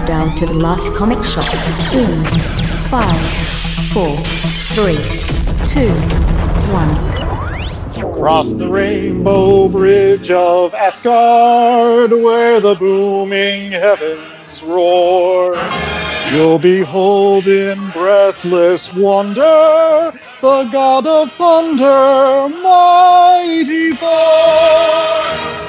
countdown to the last comic shop in five, four, three, two, one. Across the rainbow bridge of Asgard, where the booming heavens roar, you'll behold in breathless wonder the god of thunder, mighty Thor.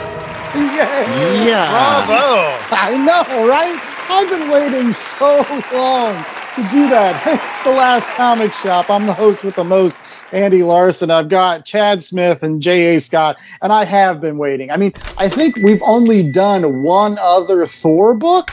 Yeah. Yeah. Bravo! I know, right? I've been waiting so long to do that. It's the last comic shop. I'm the host with the most, Andy Larson. I've got Chad Smith and J.A. Scott, and I have been waiting. I mean, I think we've only done one other Thor book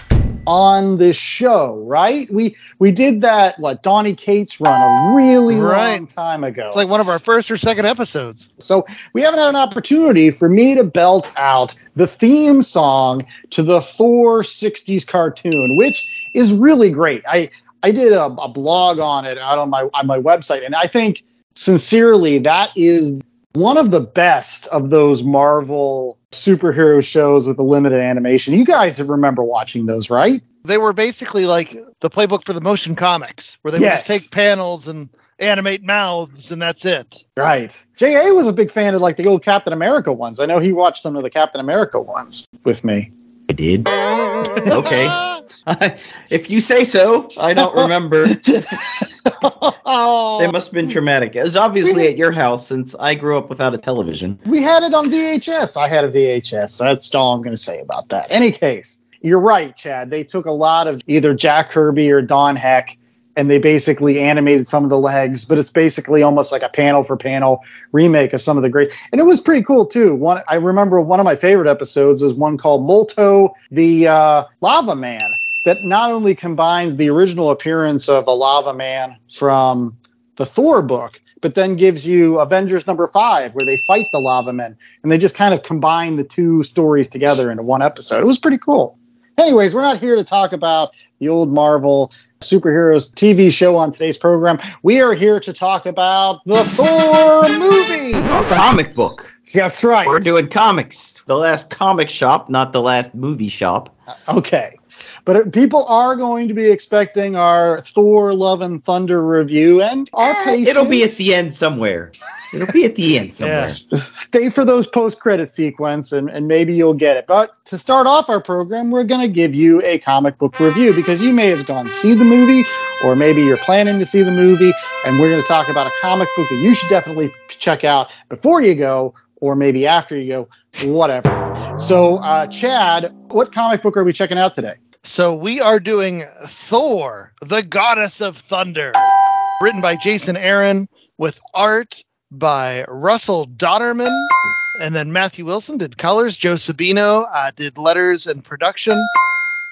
on this show, right? We we did that what Donny Cates run a really long time ago. It's like one of our first or second episodes. So we haven't had an opportunity for me to belt out the theme song to the 460s cartoon, which is really great. I I did a, a blog on it out on my on my website, and I think sincerely that is one of the best of those Marvel superhero shows with the limited animation. You guys remember watching those, right? They were basically like the playbook for the motion comics, where they would Yes. just take panels and animate mouths, and that's it. Right. JA was a big fan of like the old Captain America ones. I know he watched some of the Captain America ones with me. I did. Okay. if you say so, I don't remember. oh, They must have been traumatic. It was obviously at your house since I grew up without a television. we had it on VHS. I had a VHS. That's all I'm going to say about that. Any case, you're right, Chad. They took a lot of either Jack Kirby or Don Heck, and they basically animated some of the legs. But it's basically almost like a panel for panel remake of some of the great. And it was pretty cool too. One I remember one of my favorite episodes is one called Molto the uh, Lava Man. That not only combines the original appearance of a lava man from the Thor book, but then gives you Avengers number five, where they fight the lava men, and they just kind of combine the two stories together into one episode. It was pretty cool. Anyways, we're not here to talk about the old Marvel superheroes TV show on today's program. We are here to talk about the Thor movie. Comic book. That's right. We're doing comics. The last comic shop, not the last movie shop. Uh, okay. But people are going to be expecting our Thor Love and Thunder review and our patience. It'll be at the end somewhere. It'll be at the end somewhere. Yeah. stay for those post-credit sequence and, and maybe you'll get it but to start off our program we're going to give you a comic book review because you may have gone see the movie or maybe you're planning to see the movie and we're going to talk about a comic book that you should definitely check out before you go or maybe after you go whatever so uh, chad what comic book are we checking out today So we are doing Thor, the Goddess of Thunder, written by Jason Aaron with art by Russell Dauterman. And then Matthew Wilson did colors. Joe Sabino uh, did letters and production.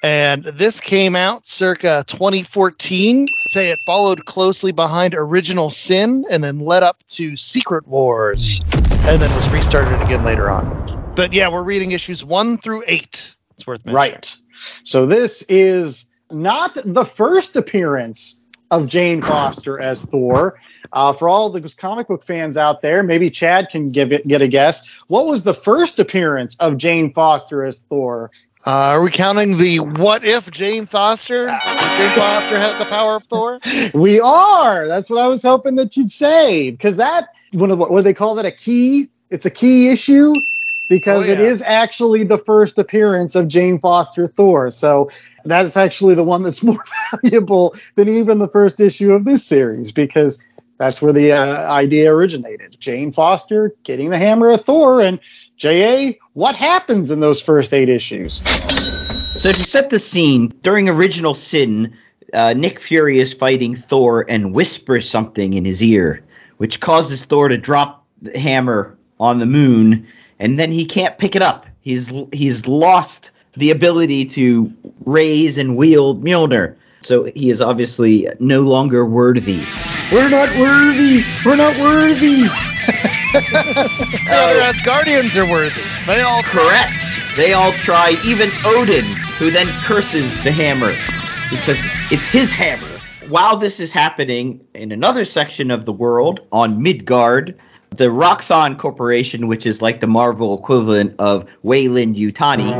And this came out circa 2014. Say it followed closely behind Original Sin and then led up to Secret Wars. And then was restarted again later on. But yeah, we're reading issues one through eight. It's worth mentioning. right so this is not the first appearance of Jane Foster as Thor. Uh, for all the comic book fans out there, maybe Chad can give it get a guess. What was the first appearance of Jane Foster as Thor? Uh, are we counting the what if Jane Foster? Jane Foster had the power of Thor? We are. That's what I was hoping that you'd say because that what, what what do they call that a key? It's a key issue because Oh, yeah. is actually the first appearance of Jane Foster Thor. So that's actually the one that's more valuable than even the first issue of this series because that's where the uh, idea originated. Jane Foster getting the hammer of Thor and JA, what happens in those first eight issues? So to set the scene, during Original Sin, uh, Nick Fury is fighting Thor and whispers something in his ear, which causes Thor to drop the hammer on the moon, and then he can't pick it up. He's he's lost the ability to raise and wield Mjolnir. So he is obviously no longer worthy. We're not worthy. We're not worthy. The other Asgardians are worthy. They all Correct. They all try, even Odin, who then curses the hammer because it's his hammer. While this is happening in another section of the world on Midgard, the Roxxon Corporation, which is like the Marvel equivalent of Weyland-Yutani,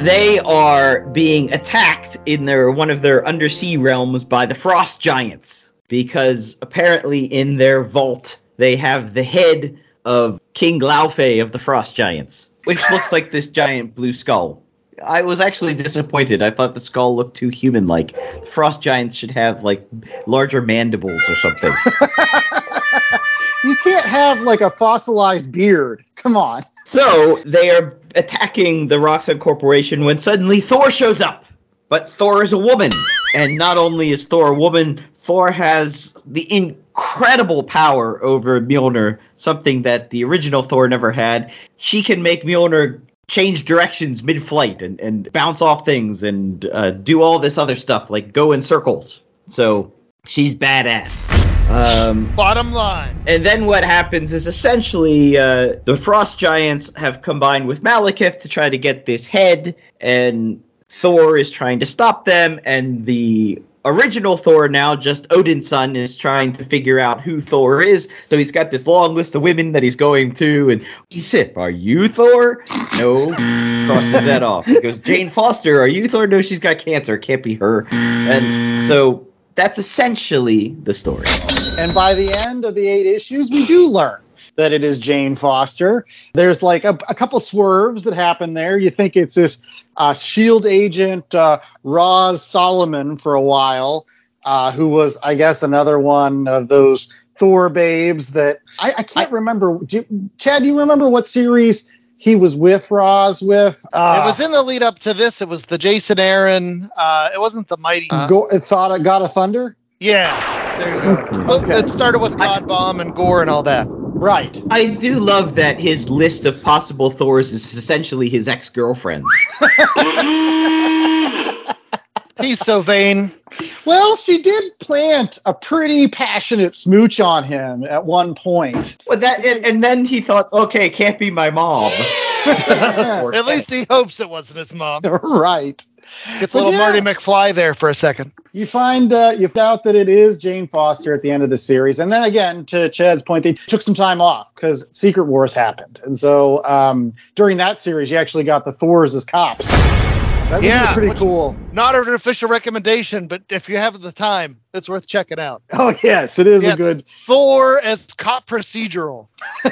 they are being attacked in their one of their undersea realms by the frost giants because apparently in their vault they have the head of King Laufey of the frost giants, which looks like this giant blue skull. I was actually disappointed. I thought the skull looked too human-like. The frost giants should have like larger mandibles or something. You can't have like a fossilized beard. Come on. So they are attacking the Roxxon Corporation when suddenly Thor shows up. But Thor is a woman. And not only is Thor a woman, Thor has the incredible power over Mjolnir, something that the original Thor never had. She can make Mjolnir change directions mid flight and, and bounce off things and uh, do all this other stuff, like go in circles. So she's badass. Um, Bottom line. and then what happens is essentially uh, the Frost Giants have combined with Malekith to try to get this head, and Thor is trying to stop them, and the original Thor, now just Odin's son, is trying to figure out who Thor is. So he's got this long list of women that he's going to, and he's Sif, are you Thor? No. Crosses that off. He goes, Jane Foster, are you Thor? No, she's got cancer. Can't be her. And so that's essentially the story. And by the end of the eight issues, we do learn that it is Jane Foster. There's like a, a couple swerves that happen there. You think it's this uh, Shield agent uh, Roz Solomon for a while, uh, who was, I guess, another one of those Thor babes that I, I can't remember. Do Chad, do you remember what series he was with Roz with? Uh, it was in the lead up to this. It was the Jason Aaron. Uh, it wasn't the Mighty. Go, thought God of Thunder. yeah, there you go. Okay. It started with God Bomb and Gorr and all that. Right. I do love that his list of possible Thors is essentially his ex girlfriends. He's so vain. Well, she did plant a pretty passionate smooch on him at one point. Well, that and, and then he thought, okay, can't be my mom. At least he hopes it wasn't his mom. right. It's But little yeah. Marty McFly there for a second. You find uh, you find out that it is Jane Foster at the end of the series, and then again, to Chad's point, they took some time off because Secret Wars happened, and so um, during that series, you actually got the Thors as cops. That Yeah, pretty which- cool. Not an official recommendation, but if you have the time, it's worth checking out. Oh yes, it is Yeah, a good. Thor as cop procedural.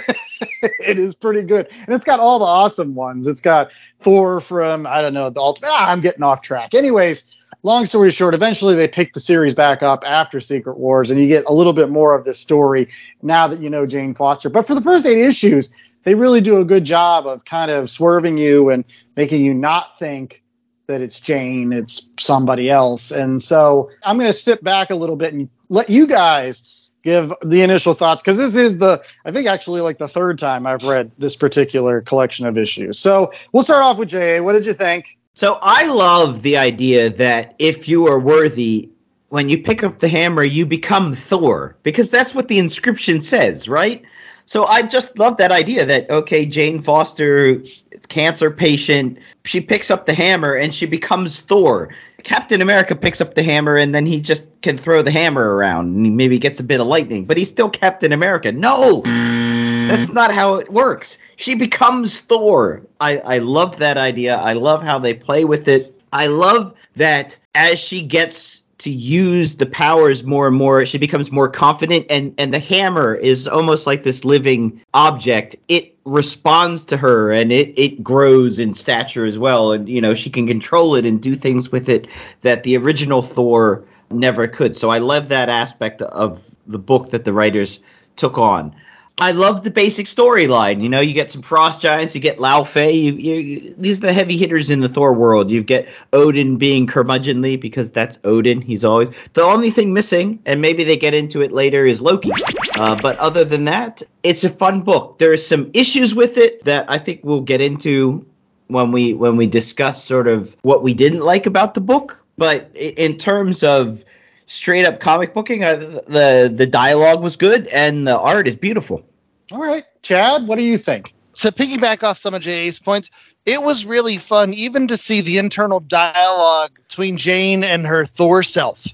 it is pretty good, and it's got all the awesome ones. It's got Thor from I don't know the ultimate. Ah, I'm getting off track. Anyways, long story short, eventually they pick the series back up after Secret Wars, and you get a little bit more of this story now that you know Jane Foster. But for the first eight issues, they really do a good job of kind of swerving you and making you not think that it's Jane, it's somebody else. And so I'm going to sit back a little bit and let you guys give the initial thoughts because this is the I think actually like the third time I've read this particular collection of issues. So we'll start off with JA. What did you think? So I love the idea that if you are worthy, when you pick up the hammer, you become Thor, because that's what the inscription says, right? So I just love that idea that okay, Jane Foster, cancer patient, she picks up the hammer and she becomes Thor. Captain America picks up the hammer and then he just can throw the hammer around and he maybe gets a bit of lightning, but he's still Captain America. No, that's not how it works. She becomes Thor. I, I love that idea. I love how they play with it. I love that as she gets to use the powers more and more, she becomes more confident and, and the hammer is almost like this living object. It responds to her and it, it grows in stature as well. And you know, she can control it and do things with it that the original Thor never could. So I love that aspect of the book that the writers took on. I love the basic storyline. You know, you get some frost giants, you get Laufey. You, you, these are the heavy hitters in the Thor world. You get Odin being curmudgeonly because that's Odin. He's always the only thing missing, and maybe they get into it later, is Loki. Uh, but other than that, it's a fun book. There are some issues with it that I think we'll get into when we when we discuss sort of what we didn't like about the book. But in terms of straight up comic booking, uh, the the dialogue was good and the art is beautiful. All right, Chad, what do you think? to piggyback off some of Jay's points, it was really fun even to see the internal dialogue between Jane and her Thor self.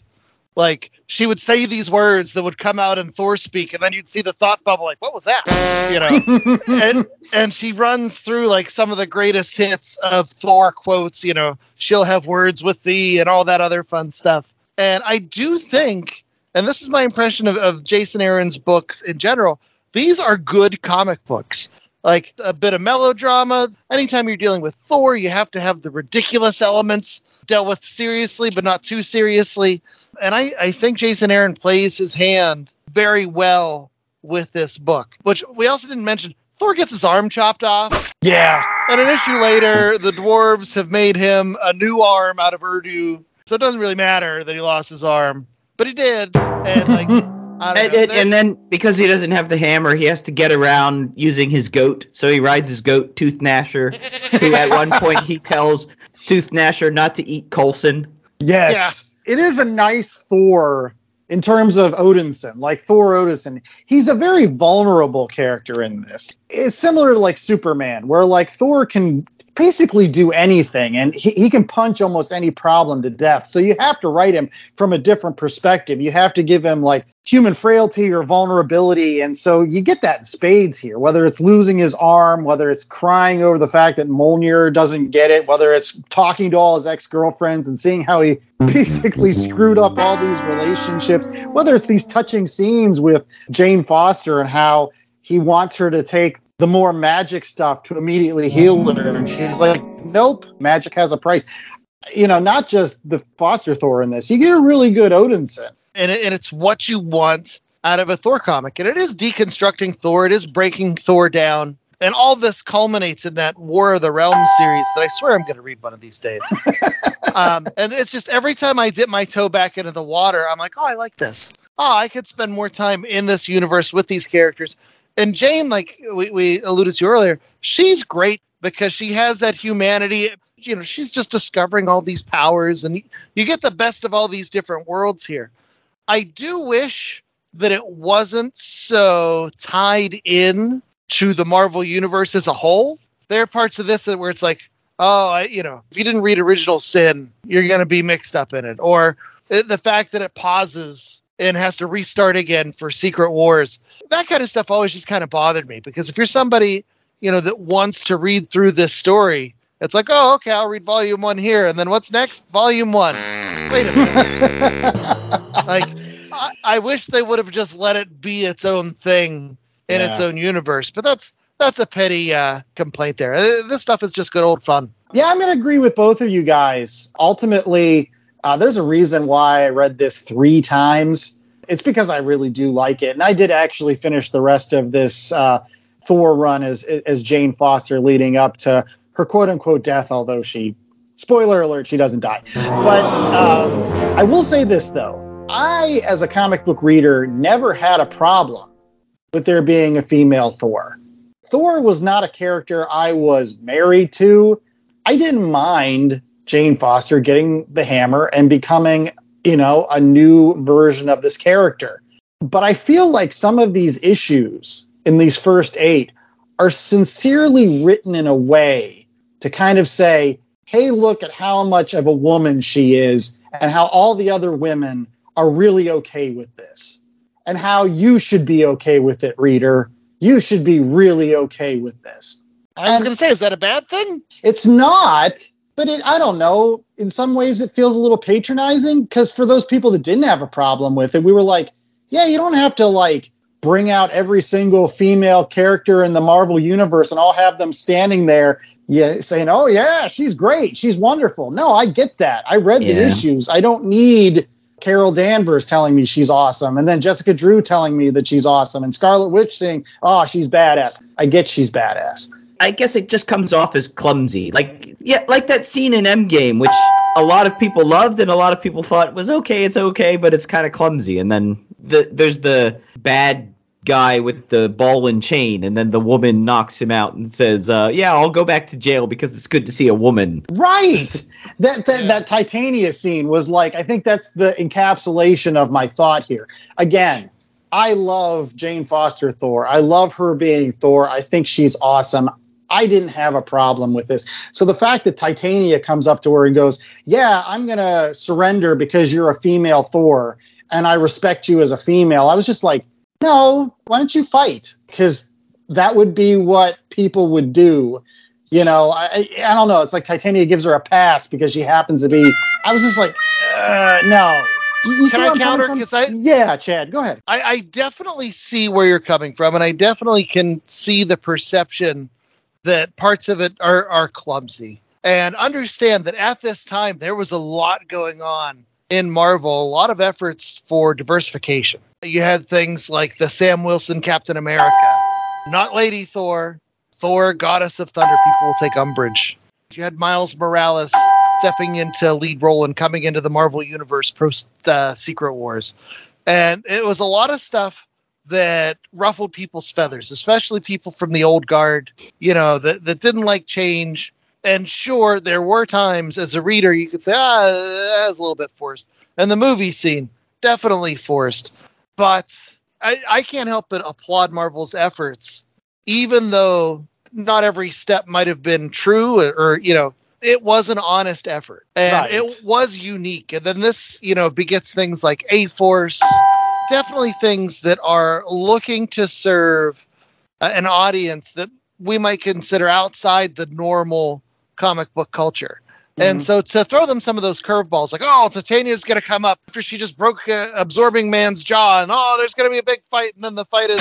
Like she would say these words that would come out in Thor speak, and then you'd see the thought bubble, like, what was that? You know, and and she runs through like some of the greatest hits of Thor quotes. You know, she'll have words with thee and all that other fun stuff. And I do think, and this is my impression of, of Jason Aaron's books in general, these are good comic books. Like a bit of melodrama. Anytime you're dealing with Thor, you have to have the ridiculous elements dealt with seriously, but not too seriously. And I, I think Jason Aaron plays his hand very well with this book, which we also didn't mention. Thor gets his arm chopped off. Yeah. And an issue later, the dwarves have made him a new arm out of Uru. So it doesn't really matter that he lost his arm, but he did. And like, And, know. and, and then because he doesn't have the hammer, he has to get around using his goat. So he rides his goat, Tooth Gnasher, who at one point he tells Tooth Gnasher not to eat Coulson. Yes. It is a nice Thor in terms of Odinson, like Thor Odinson. He's a very vulnerable character in this. It's similar to like Superman, where like Thor can basically do anything and he, he can punch almost any problem to death. So you have to write him from a different perspective. You have to give him like human frailty or vulnerability. And so you get that in spades here, whether it's losing his arm, whether it's crying over the fact that Mjolnir doesn't get it, whether it's talking to all his ex girlfriends and seeing how he basically screwed up all these relationships, whether it's these touching scenes with Jane Foster and how he wants her to take the more magic stuff to immediately heal her. And she's like, nope, magic has a price. You know, not just the Foster Thor in this, you get a really good Odinson. and, it, and it's what you want out of a Thor comic. And it is deconstructing Thor, it is breaking Thor down. And all this culminates in that War of the Realms series that I swear I'm going to read one of these days. um, and it's just every time I dip my toe back into the water, I'm like, oh, I like this. Oh, I could spend more time in this universe with these characters. And Jane, like we, we alluded to earlier, she's great because she has that humanity. You know, she's just discovering all these powers, and you, get the best of all these different worlds here. I do wish that it wasn't so tied in to the Marvel universe as a whole. There are parts of this where it's like, oh, I, you know, if you didn't read Original Sin, you're going to be mixed up in it, or the fact that it pauses and has to restart again for Secret Wars. That kind of stuff always just kind of bothered me because if you're somebody, you know, that wants to read through this story, it's like, oh, okay, I'll read volume one here, and then what's next? Volume one. Wait a minute. like, I, I wish they would have just let it be its own thing in its own universe, but that's that's a petty uh, complaint there. Uh, This stuff is just good old fun. Yeah, I'm going to agree with both of you guys. Ultimately, uh, there's a reason why I read this three times. It's because I really do like it, and I did actually finish the rest of this uh, Thor run as as Jane Foster, leading up to her quote unquote death. Although she, spoiler alert, she doesn't die. But um, I will say this though, I as a comic book reader never had a problem with there being a female Thor. Thor was not a character I was married to. I didn't mind Jane Foster getting the hammer and becoming, you know, a new version of this character. But I feel like some of these issues in these first eight are sincerely written in a way to kind of say, hey, look at how much of a woman she is and how all the other women are really okay with this and how you should be okay with it, reader. You should be really okay with this. I was going to say, is that a bad thing? It's not, but it, I don't know. In some ways, it feels a little patronizing because for those people that didn't have a problem with it, we were like, yeah, you don't have to like bring out every single female character in the Marvel universe and all have them standing there yeah, saying, oh, yeah, she's great. She's wonderful. No, I get that. I read the issues. I don't need Carol Danvers telling me she's awesome, and then Jessica Drew telling me that she's awesome, and Scarlet Witch saying, oh, she's badass. I get she's badass. I guess it just comes off as clumsy. Like yeah, like that scene in Endgame, which a lot of people loved and a lot of people thought was okay, it's okay, but it's kind of clumsy. And then the there's the bad guy with the ball and chain, and then the woman knocks him out and says, uh, "Yeah, I'll go back to jail because it's good to see a woman." Right. That that, that Titania scene was like I think that's the encapsulation of my thought here. Again, I love Jane Foster Thor. I love her being Thor. I think she's awesome. I didn't have a problem with this. So the fact that Titania comes up to her and goes, "Yeah, I'm going to surrender because you're a female Thor." and I respect you as a female. I was just like, no, why don't you fight? Because that would be what people would do. You know, I, I don't know. It's like Titania gives her a pass because she happens to be. I was just like, uh, no. You, Can I where I'm coming counter? from? 'Cause I- yeah, Chad, go ahead. I, I definitely see where you're coming from, and I definitely can see the perception that parts of it are, are clumsy. And understand that at this time, there was a lot going on in Marvel, a lot of efforts for diversification. You had things like the Sam Wilson Captain America, not Lady Thor, Thor, Goddess of Thunder. People will take umbrage. You had Miles Morales stepping into lead role and coming into the Marvel Universe post uh, Secret Wars. And it was a lot of stuff that ruffled people's feathers, especially people from the old guard, you know, that, that didn't like change. And sure, there were times as a reader you could say, ah, that was a little bit forced. And the movie scene, definitely forced. But I, I can't help but applaud Marvel's efforts, even though not every step might have been true or, or you know, it was an honest effort and Right. it was unique. And then this, you know, begets things like A Force, definitely things that are looking to serve uh, an audience that we might consider outside the normal comic book culture. And Mhm. so to throw them some of those curveballs, like, oh, Titania's going to come up after she just broke uh, Absorbing Man's jaw, and oh, there's going to be a big fight, and then the fight is.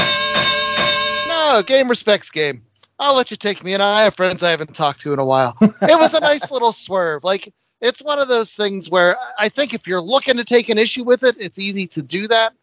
No, game respects game. I'll let you take me, and I have friends I haven't talked to in a while. it was a nice little swerve. Like, it's one of those things where I think if you're looking to take an issue with it, it's easy to do that.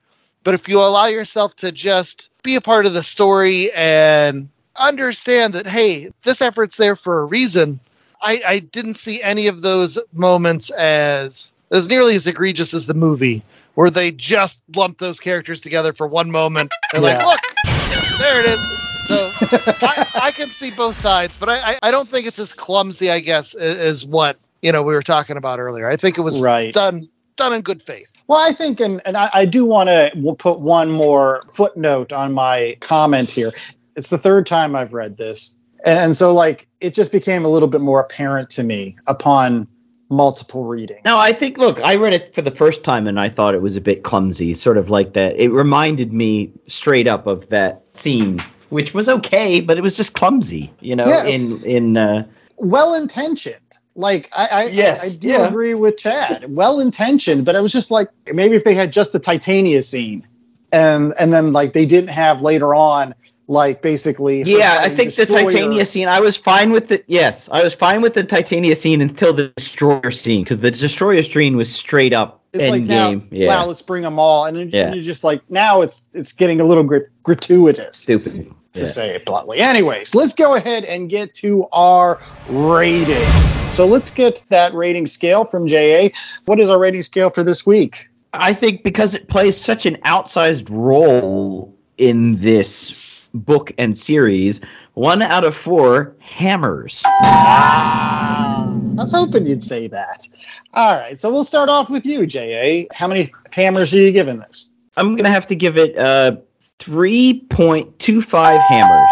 But if you allow yourself to just be a part of the story and understand that, hey, this effort's there for a reason, I, I didn't see any of those moments as as nearly as egregious as the movie, where they just lump those characters together for one moment. They're Yeah. like, look, there it is. So I, I can see both sides, but I, I, don't think it's as clumsy, I guess, as what you know we were talking about earlier. I think it was Right. done done in good faith. Well, I think, and, and I, I do want to put one more footnote on my comment here. It's the third time I've read this. And so, like, it just became a little bit more apparent to me upon multiple readings. No, I think. Look, I read it for the first time and I thought it was a bit clumsy, sort of like that. It reminded me straight up of that scene, which was okay, but it was just clumsy. You know, Yeah. in in uh, well intentioned. Like, I, I, Yes, I, do yeah. agree with Chad. Well intentioned, but I was just like, maybe if they had just the Titania scene and and then, like, they didn't have later on, like, basically. yeah, I think the Destroyer. Titania scene. I was fine with it. Yes, I was fine with the Titania scene until the Destroyer scene because the Destroyer scene was straight up It's end like now, game. yeah, wow, let's bring them all, and then Yeah. you're just like, now it's it's getting a little gr- gratuitous, stupid. To Yeah. say it bluntly. Anyways, let's go ahead and get to our rating. So let's get that rating scale from JA. What is our rating scale for this week? I think because it plays such an outsized role in this book and series, one out of four hammers. I was hoping you'd say that. All right, so we'll start off with you, JA. How many hammers are you giving this? I'm gonna have to give it uh, 3.25 hammers.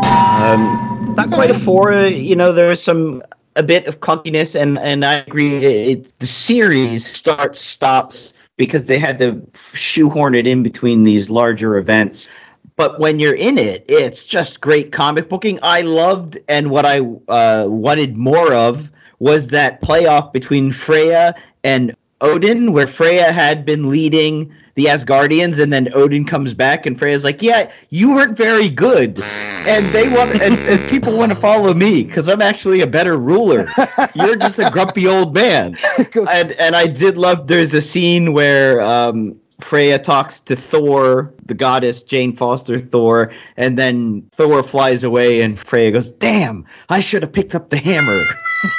Um, not quite a four. uh, You know, there's some a bit of clunkiness, and and I agree. It, the series starts stops because they had to shoehorn it in between these larger events. But when you're in it, it's just great comic booking. I loved, and what I uh, wanted more of was that playoff between Freya and Odin, where Freya had been leading the Asgardians, and then Odin comes back, and Freya's like, "Yeah, you weren't very good," and they want, and, and people want to follow me because I'm actually a better ruler. You're just a grumpy old man. And and I did love. There's a scene where um, Freya talks to Thor, the goddess Jane Foster Thor, and then Thor flies away, and Freya goes, "Damn, I should have picked up the hammer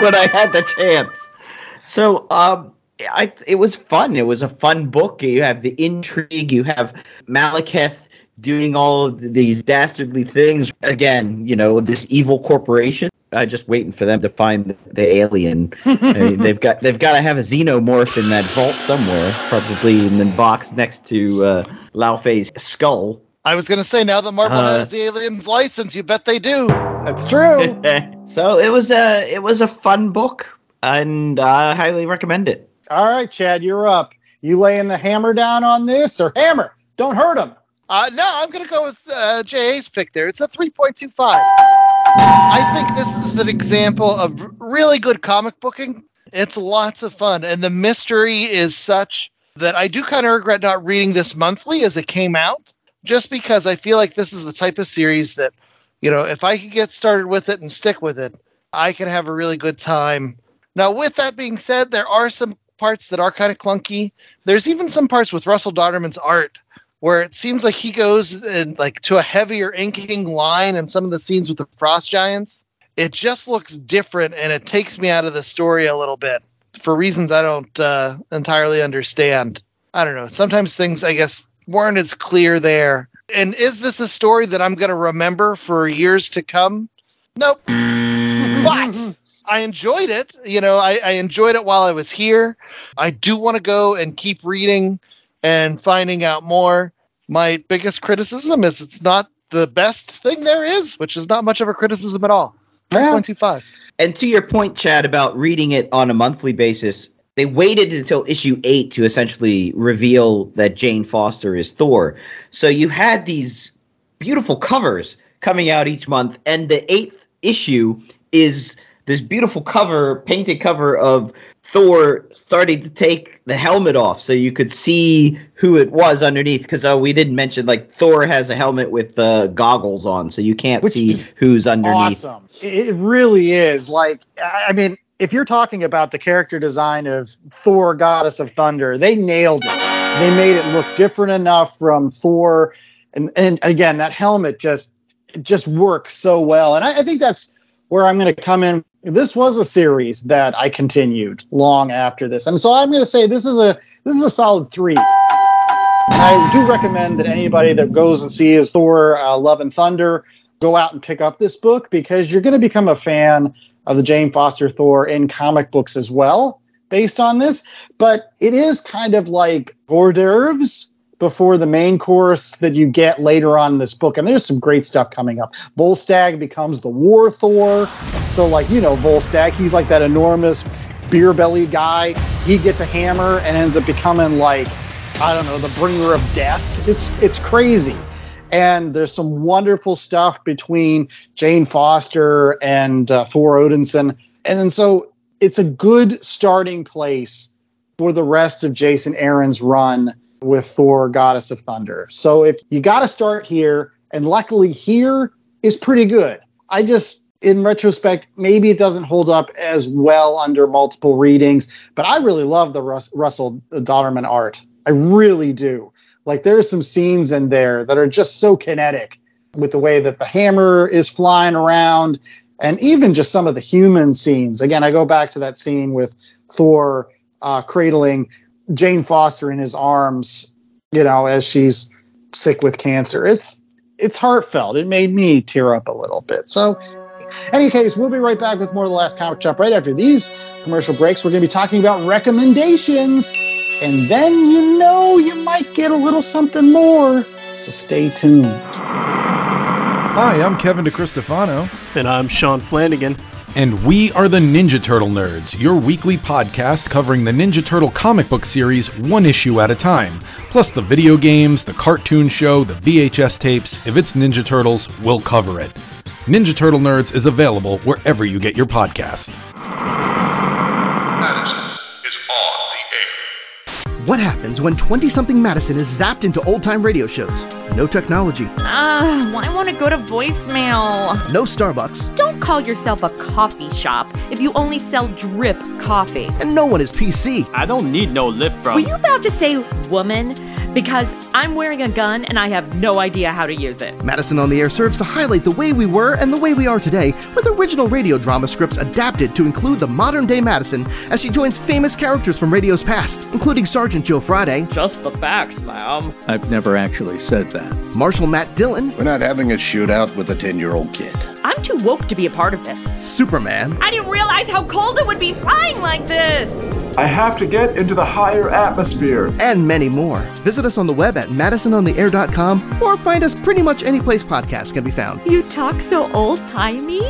but I had the chance." So, um, I it was fun. It was a fun book. You have the intrigue. You have Malekith doing all of these dastardly things. Again, you know, this evil corporation. I just waiting for them to find the, the alien. I mean, they've got they've got to have a xenomorph in that vault somewhere, probably in the box next to uh, Laufey's skull. I was going to say, now that Marvel Uh, has the aliens license, you bet they do. That's true. so it was a it was a fun book, and I highly recommend it. All right, Chad, you're up. You laying the hammer down on this, or hammer? Don't hurt him. Uh, no, I'm going to go with uh, JA's pick there. It's a 3.25. I think this is an example of really good comic booking. It's lots of fun, and the mystery is such that I do kind of regret not reading this monthly as it came out, just because I feel like this is the type of series that, you know, if I could get started with it and stick with it, I can have a really good time. Now, with that being said, there are some parts that are kind of clunky. There's even some parts with Russell Dauterman's art where it seems like he goes in like to a heavier inking line in some of the scenes with the frost giants. It just looks different and it takes me out of the story a little bit for reasons I don't uh, entirely understand. I don't know. Sometimes things, I guess, weren't as clear there. And is this a story that I'm going to remember for years to come? Nope. but I enjoyed it. You know, I, I enjoyed it while I was here. I do want to go and keep reading and finding out more. My biggest criticism is it's not the best thing there is, which is not much of a criticism at all. Yeah. 3.25. And to your point, Chad, about reading it on a monthly basis, they waited until issue eight to essentially reveal that Jane Foster is Thor. So you had these beautiful covers coming out each month, and the eighth issue is this beautiful cover, painted cover of Thor starting to take the helmet off so you could see who it was underneath. Because uh, we didn't mention, like, Thor has a helmet with uh, goggles on, so you can't Which see who's underneath. Awesome. It really is. Like, I I mean, if you're talking about the character design of Thor, Goddess of Thunder, they nailed it. They made it look different enough from Thor, and and again, that helmet just it just works so well. And I, I think that's where I'm going to come in. This was a series that I continued long after this, and so I'm going to say this is a this is a solid three. I do recommend that anybody that goes and sees Thor: uh, Love and Thunder go out and pick up this book because you're going to become a fan of the Jane Foster Thor in comic books as well, based on this. But it is kind of like hors d'oeuvres before the main course that you get later on in this book. And there's some great stuff coming up. Volstagg becomes the War Thor. So, like, you know, Volstagg, he's like that enormous beer bellied guy. He gets a hammer and ends up becoming like, I don't know, the bringer of death. It's it's crazy. And there's some wonderful stuff between Jane Foster and uh, Thor Odinson. And then so it's a good starting place for the rest of Jason Aaron's run with Thor, Goddess of Thunder. So if you got to start here, and luckily here is pretty good. I just, in retrospect, maybe it doesn't hold up as well under multiple readings, but I really love the Rus- Russell Dauterman art. I really do. Like there's some scenes in there that are just so kinetic with the way that the hammer is flying around and even just some of the human scenes. Again, I go back to that scene with Thor uh, cradling Jane Foster in his arms, you know, as she's sick with cancer. It's it's heartfelt. It made me tear up a little bit. So, any case, we'll be right back with more of the last comic shop right after these commercial breaks. We're going to be talking about recommendations, and then you know you might get a little something more. So stay tuned. Hi, I'm Kevin DeCristofano, And I'm Sean Flanagan. And we are the Ninja Turtle Nerds, your weekly podcast covering the Ninja Turtle comic book series one issue at a time, plus the video games, the cartoon show, the VHS tapes. If it's Ninja Turtles, we'll cover it. Ninja Turtle Nerds is available wherever you get your podcast. Madison is on the air. What happens when 20 something Madison is zapped into old time radio shows? No technology, Ugh, I want to go to voicemail. no Starbucks, Don't call yourself a coffee shop if you only sell drip coffee. and no one is PC. I don't need no lip from. Were you about to say woman? Because I'm wearing a gun and I have no idea how to use it. Madison on the Air serves to highlight the way we were and the way we are today with original radio drama scripts adapted to include the modern day Madison as she joins famous characters from radio's past, including Sergeant Joe Friday, Just the facts, ma'am. I've never actually said that. Marshal Matt Dillon, We're not having a shootout with a 10 year old kid. I'm too woke to be a part of this. Superman, I didn't realize how cold it would be flying like this. I have to get into the higher atmosphere. and many more. Visit us on the web at madisonontheair.com or find us pretty much any place podcasts can be found. You talk so old timey.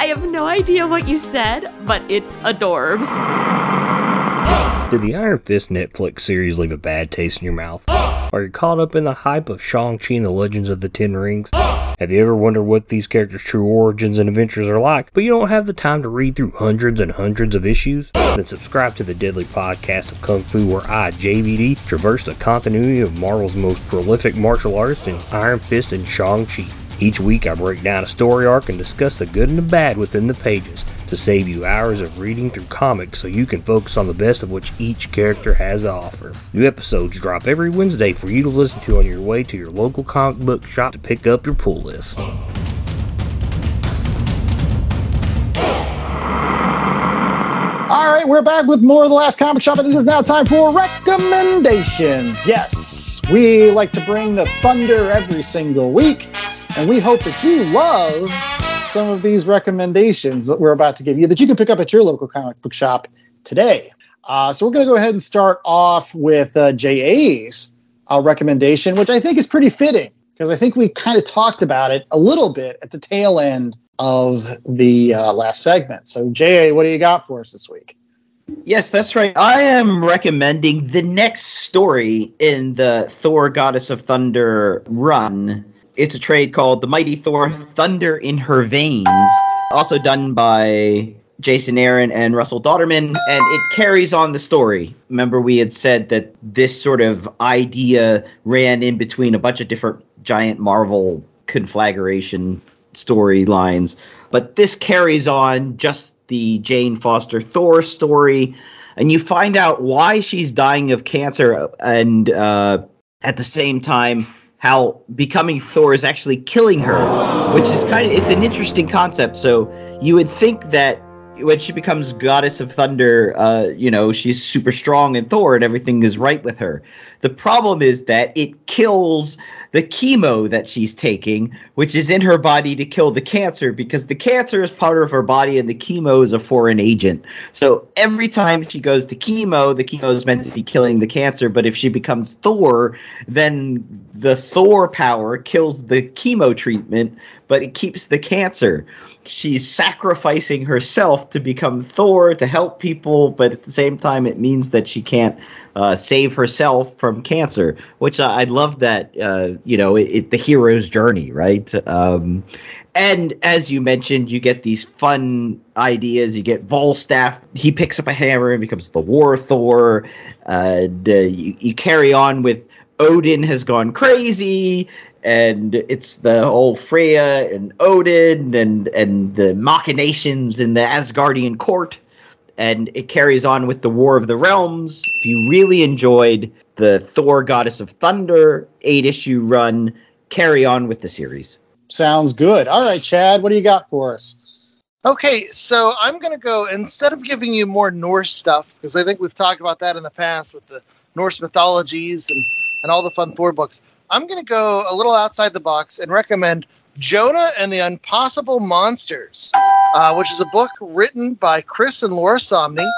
I have no idea what you said, but it's adorbs. Did the Iron Fist Netflix series leave a bad taste in your mouth? Are you caught up in the hype of Shang-Chi and the Legends of the Ten Rings? Have you ever wondered what these characters' true origins and adventures are like, but you don't have the time to read through hundreds and hundreds of issues? Then subscribe to the Deadly Podcast of Kung Fu, where I, JVD, traverse the continuity of Marvel's most prolific martial artists in Iron Fist and Shang-Chi. Each week, I break down a story arc and discuss the good and the bad within the pages to save you hours of reading through comics so you can focus on the best of which each character has to offer. New episodes drop every Wednesday for you to listen to on your way to your local comic book shop to pick up your pull list. All right, we're back with more of the last comic shop, and it is now time for recommendations. Yes, we like to bring the thunder every single week, and we hope that you love some of these recommendations that we're about to give you that you can pick up at your local comic book shop today. Uh, so we're going to go ahead and start off with uh, JA's uh, recommendation, which I think is pretty fitting because I think we kind of talked about it a little bit at the tail end of the uh, last segment. So, JA, what do you got for us this week? Yes, that's right. I am recommending the next story in the Thor Goddess of Thunder run. It's a trade called The Mighty Thor Thunder in Her Veins, also done by Jason Aaron and Russell Dauterman, and it carries on the story. Remember, we had said that this sort of idea ran in between a bunch of different giant Marvel conflagration storylines, but this carries on just the Jane Foster Thor story, and you find out why she's dying of cancer, and uh, at the same time, how becoming Thor is actually killing her, which is kind of it's an interesting concept. So you would think that when she becomes goddess of thunder, uh, you know, she's super strong and Thor and everything is right with her. The problem is that it kills the chemo that she's taking, which is in her body to kill the cancer, because the cancer is part of her body and the chemo is a foreign agent. So every time she goes to chemo, the chemo is meant to be killing the cancer, but if she becomes Thor, then the Thor power kills the chemo treatment, but it keeps the cancer she's sacrificing herself to become Thor to help people, but at the same time, it means that she can't uh, save herself from cancer. Which I, I love that uh, you know it, it, the hero's journey, right? Um, and as you mentioned, you get these fun ideas. You get Volstagg; he picks up a hammer and becomes the War Thor. and uh, you, you carry on with Odin has gone crazy and it's the whole Freya and Odin and and the machinations in the Asgardian court, and it carries on with the War of the Realms. If you really enjoyed the Thor Goddess of Thunder eight issue run, carry on with the series. Sounds good. All right, Chad, what do you got for us? Okay, so I'm going to go instead of giving you more Norse stuff because I think we've talked about that in the past with the Norse mythologies and and all the fun Thor books. I'm going to go a little outside the box and recommend Jonah and the Impossible Monsters, uh, which is a book written by Chris and Laura Samnee,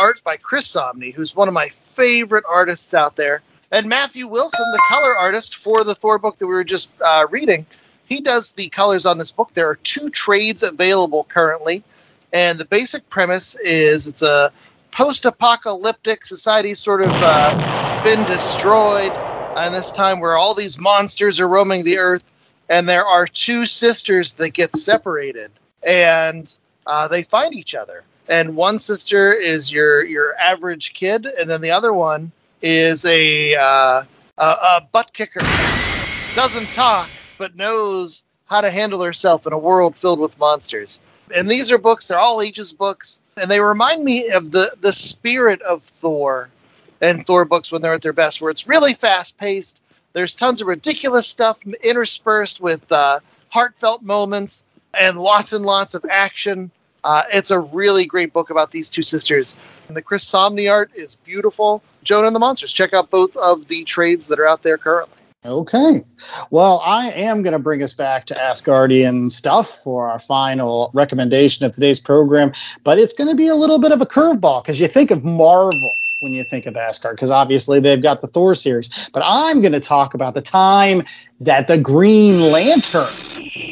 art by Chris Samnee, who's one of my favorite artists out there, and Matthew Wilson, the color artist for the Thor book that we were just uh, reading. He does the colors on this book. There are two trades available currently, and the basic premise is it's a post-apocalyptic society, sort of uh, been destroyed and this time where all these monsters are roaming the earth, and there are two sisters that get separated, and uh, they find each other. And one sister is your your average kid, and then the other one is a uh, a, a butt kicker, doesn't talk but knows how to handle herself in a world filled with monsters. And these are books; they're all ages books, and they remind me of the the spirit of Thor and Thor books when they're at their best, where it's really fast paced. There's tons of ridiculous stuff interspersed with uh, heartfelt moments and lots and lots of action. Uh, it's a really great book about these two sisters. And the Chris Samnee art is beautiful. Jonah and the Monsters. Check out both of the trades that are out there currently. Okay. Well, I am going to bring us back to Asgardian stuff for our final recommendation of today's program, but it's going to be a little bit of a curveball because you think of Marvel when you think of Asgard, because obviously they've got the Thor series. But I'm going to talk about the time that the Green Lantern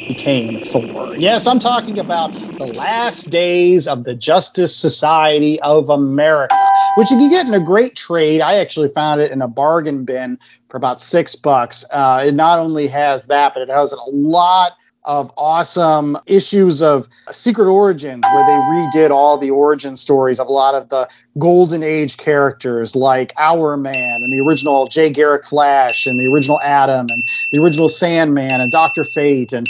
became Thor. Yes, I'm talking about the last days of the Justice Society of America, which you can get in a great trade. I actually found it in a bargain bin for about six bucks. Uh, it not only has that, but it has a lot of awesome issues of Secret Origins where they redid all the origin stories of a lot of the golden age characters like Hourman and the original Jay Garrick Flash and the original Atom and the original Sandman and Doctor Fate and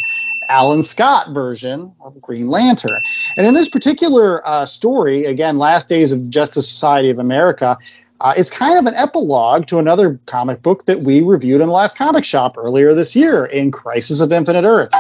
Alan Scott version of Green Lantern. And in this particular uh, story, again, Last Days of Justice Society of America, uh, it's kind of an epilogue to another comic book that we reviewed in the last comic shop earlier this year in Crisis of Infinite Earths.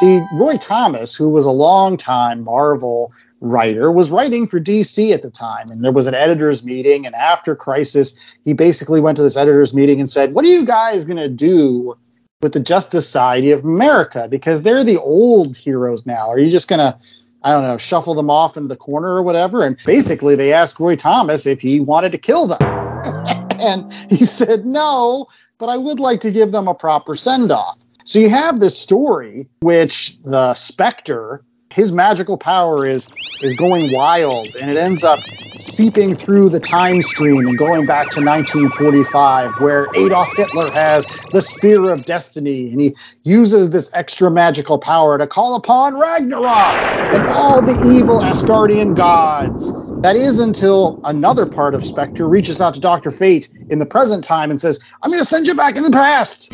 See, Roy Thomas, who was a long-time Marvel writer, was writing for DC at the time. And there was an editor's meeting. And after Crisis, he basically went to this editor's meeting and said, What are you guys going to do with the Justice Society of America? Because they're the old heroes now. Are you just going to I don't know, shuffle them off into the corner or whatever. And basically, they asked Roy Thomas if he wanted to kill them. and he said, no, but I would like to give them a proper send off. So you have this story, which the Spectre, his magical power is is going wild, and it ends up seeping through the time stream and going back to 1945, where Adolf Hitler has the Spear of Destiny, and he uses this extra magical power to call upon Ragnarok and all the evil Asgardian gods. That is until another part of Spectre reaches out to Dr. Fate in the present time and says, I'm going to send you back in the past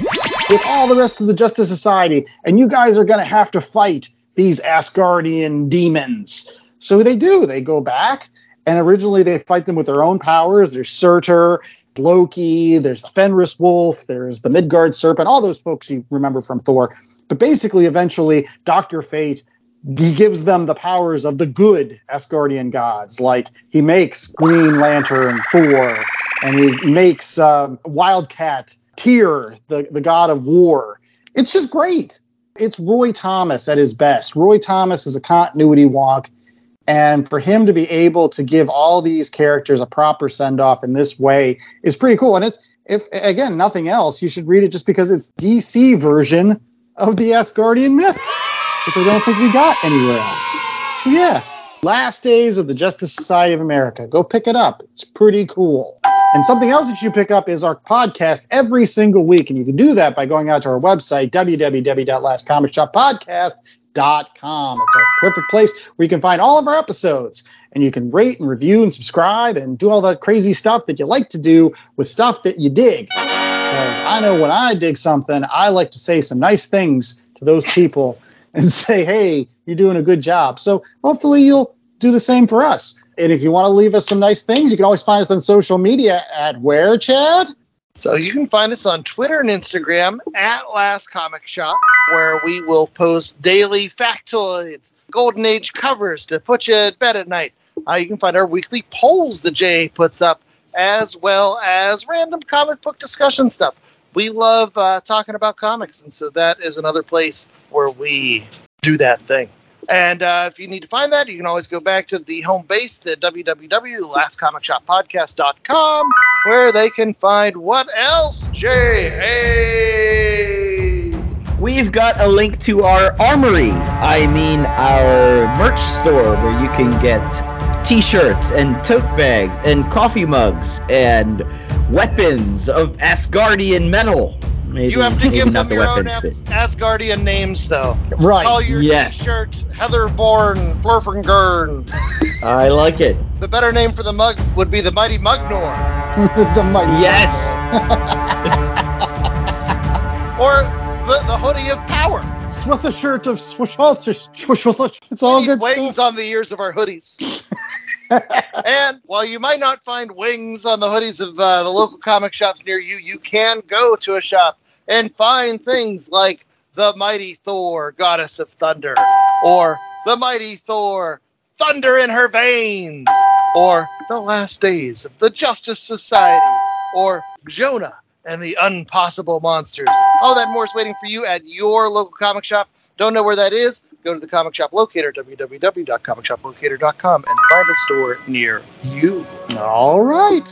with all the rest of the Justice Society, and you guys are going to have to fight these Asgardian demons. So they do. They go back, and originally they fight them with their own powers. There's Surtur, Loki, there's the Fenris Wolf, there's the Midgard Serpent, all those folks you remember from Thor. But basically, eventually, Dr. Fate he gives them the powers of the good Asgardian gods. Like he makes Green Lantern Thor, and he makes uh, Wildcat Tyr, the, the god of war. It's just great. It's Roy Thomas at his best. Roy Thomas is a continuity wonk. And for him to be able to give all these characters a proper send off in this way is pretty cool. And it's, if again, nothing else, you should read it just because it's DC version of the Asgardian myths which I don't think we got anywhere else. So yeah, Last Days of the Justice Society of America. Go pick it up. It's pretty cool. And something else that you pick up is our podcast every single week. And you can do that by going out to our website, www.lastcomicshoppodcast.com. It's a perfect place where you can find all of our episodes. And you can rate and review and subscribe and do all that crazy stuff that you like to do with stuff that you dig. Because I know when I dig something, I like to say some nice things to those people and say, hey, you're doing a good job. So hopefully you'll do the same for us. And if you want to leave us some nice things, you can always find us on social media at where, Chad? So you can find us on Twitter and Instagram at Last Comic Shop, where we will post daily factoids, golden age covers to put you at bed at night. Uh, you can find our weekly polls that Jay puts up, as well as random comic book discussion stuff we love uh, talking about comics, and so that is another place where we do that thing. And uh, if you need to find that, you can always go back to the home base, the www.lastcomicshoppodcast.com, where they can find what else, Jay? We've got a link to our armory. I mean, our merch store where you can get t shirts and tote bags and coffee mugs and weapons of Asgardian metal. Maybe, you have to give them the your weapons, own but... Asgardian names, though. Right. Call your yes. t-shirt Heatherborn Flurfengern. I like it. The better name for the mug would be the Mighty Mugnor. the Mighty Yes. or the, the Hoodie of Power. With a shirt of swish, swish, swish, swish. It's all good wings on the ears of our hoodies. and while you might not find wings on the hoodies of uh, the local comic shops near you, you can go to a shop and find things like the Mighty Thor, Goddess of Thunder, or the Mighty Thor, Thunder in Her Veins, or The Last Days of the Justice Society, or Jonna and the Unpossible Monsters. All that more is waiting for you at your local comic shop. Don't know where that is? Go to the comic shop locator, www.comicshoplocator.com, and find a store near you. All right.